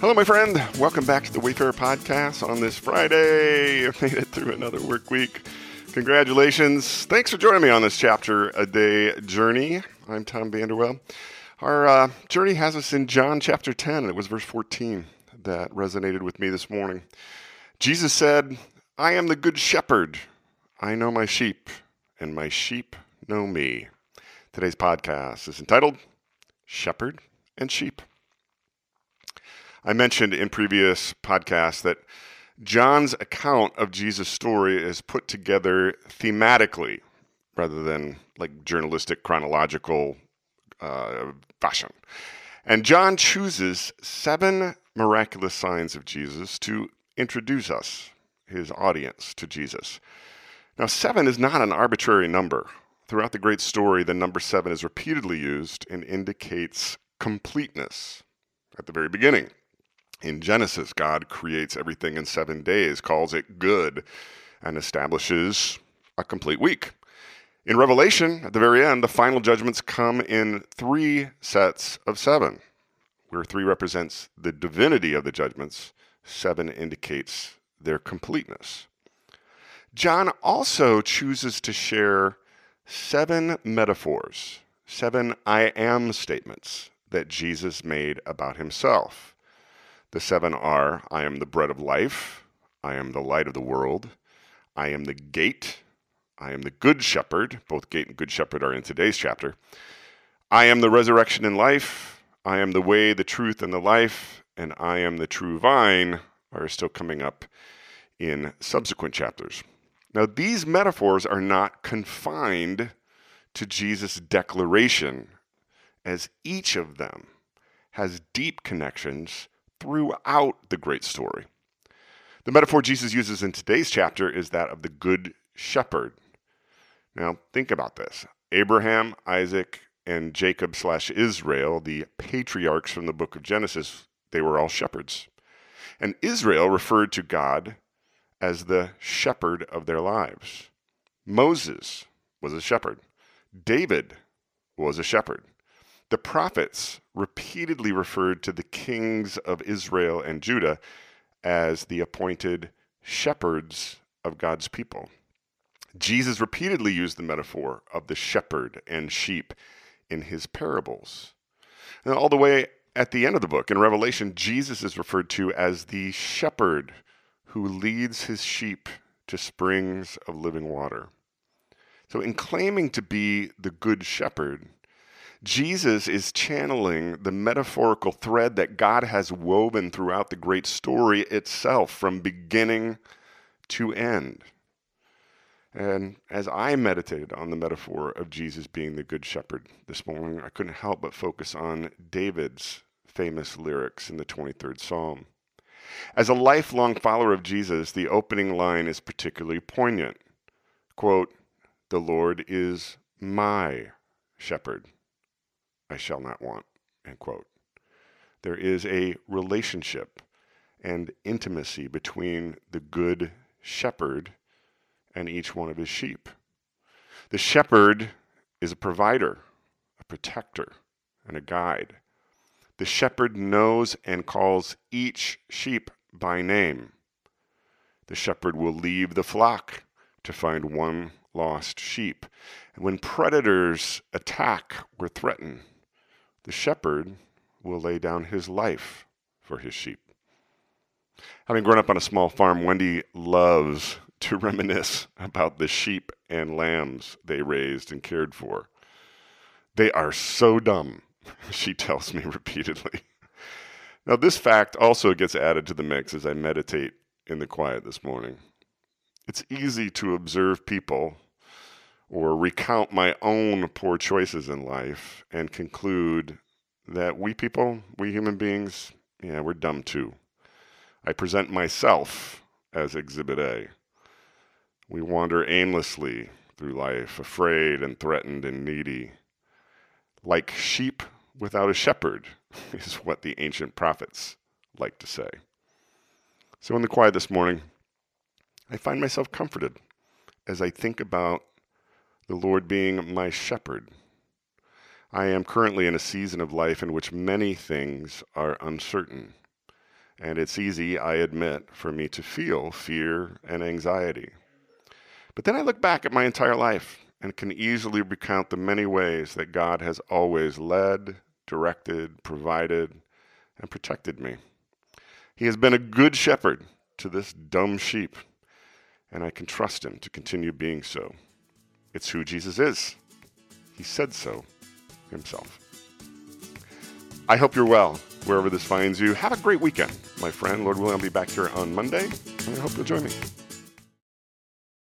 Hello, my friend. Welcome back to the Wayfarer Podcast on this Friday. I made it through another work week. Congratulations. Thanks for joining me on this chapter a day journey. I'm Tom Vander Well. Our uh, journey has us in John chapter 10, and it was verse 14 that resonated with me this morning. Jesus said, I am the good shepherd. I know my sheep, and my sheep know me. Today's podcast is entitled Shepherd and Sheep. I mentioned in previous podcasts that John's account of Jesus' story is put together thematically rather than like journalistic chronological uh, fashion. And John chooses seven miraculous signs of Jesus to introduce us, his audience, to Jesus. Now, seven is not an arbitrary number. Throughout the great story, the number seven is repeatedly used and indicates completeness at the very beginning. In Genesis, God creates everything in seven days, calls it good, and establishes a complete week. In Revelation, at the very end, the final judgments come in three sets of seven, where three represents the divinity of the judgments, seven indicates their completeness. John also chooses to share seven metaphors, seven I am statements that Jesus made about himself. The seven are I am the bread of life, I am the light of the world, I am the gate, I am the good shepherd. Both gate and good shepherd are in today's chapter. I am the resurrection and life, I am the way, the truth, and the life, and I am the true vine are still coming up in subsequent chapters. Now, these metaphors are not confined to Jesus' declaration, as each of them has deep connections throughout the great story. The metaphor Jesus uses in today's chapter is that of the good shepherd. Now, think about this Abraham, Isaac, and Jacob slash Israel, the patriarchs from the book of Genesis, they were all shepherds. And Israel referred to God as the shepherd of their lives. Moses was a shepherd. David was a shepherd. The prophets repeatedly referred to the kings of Israel and Judah as the appointed shepherds of God's people. Jesus repeatedly used the metaphor of the shepherd and sheep in his parables. And all the way at the end of the book, in Revelation, Jesus is referred to as the shepherd who leads his sheep to springs of living water. So, in claiming to be the good shepherd, Jesus is channeling the metaphorical thread that God has woven throughout the great story itself from beginning to end. And as I meditated on the metaphor of Jesus being the Good Shepherd this morning, I couldn't help but focus on David's famous lyrics in the 23rd Psalm. As a lifelong follower of Jesus, the opening line is particularly poignant. Quote, The Lord is my shepherd. I shall not want. End quote. There is a relationship and intimacy between the good shepherd and each one of his sheep. The shepherd is a provider, a protector, and a guide. The shepherd knows and calls each sheep by name. The shepherd will leave the flock to find one lost sheep. And when predators attack or threaten, the shepherd will lay down his life for his sheep. Having grown up on a small farm, Wendy loves to reminisce about the sheep and lambs they raised and cared for. They are so dumb, she tells me repeatedly. Now, this fact also gets added to the mix as I meditate in the quiet this morning. It's easy to observe people or recount my own poor choices in life and conclude that we people, we human beings, yeah, we're dumb too. I present myself as Exhibit A. We wander aimlessly through life, afraid and threatened and needy. Like sheep without a shepherd, is what the ancient prophets like to say. So, in the quiet this morning, I find myself comforted as I think about the Lord being my shepherd. I am currently in a season of life in which many things are uncertain. And it's easy, I admit, for me to feel fear and anxiety. But then I look back at my entire life and can easily recount the many ways that God has always led, directed, provided, and protected me. He has been a good shepherd to this dumb sheep, and I can trust him to continue being so. It's who Jesus is. He said so himself. I hope you're well wherever this finds you. Have a great weekend, my friend. Lord willing, I'll be back here on Monday, and I hope you'll join me.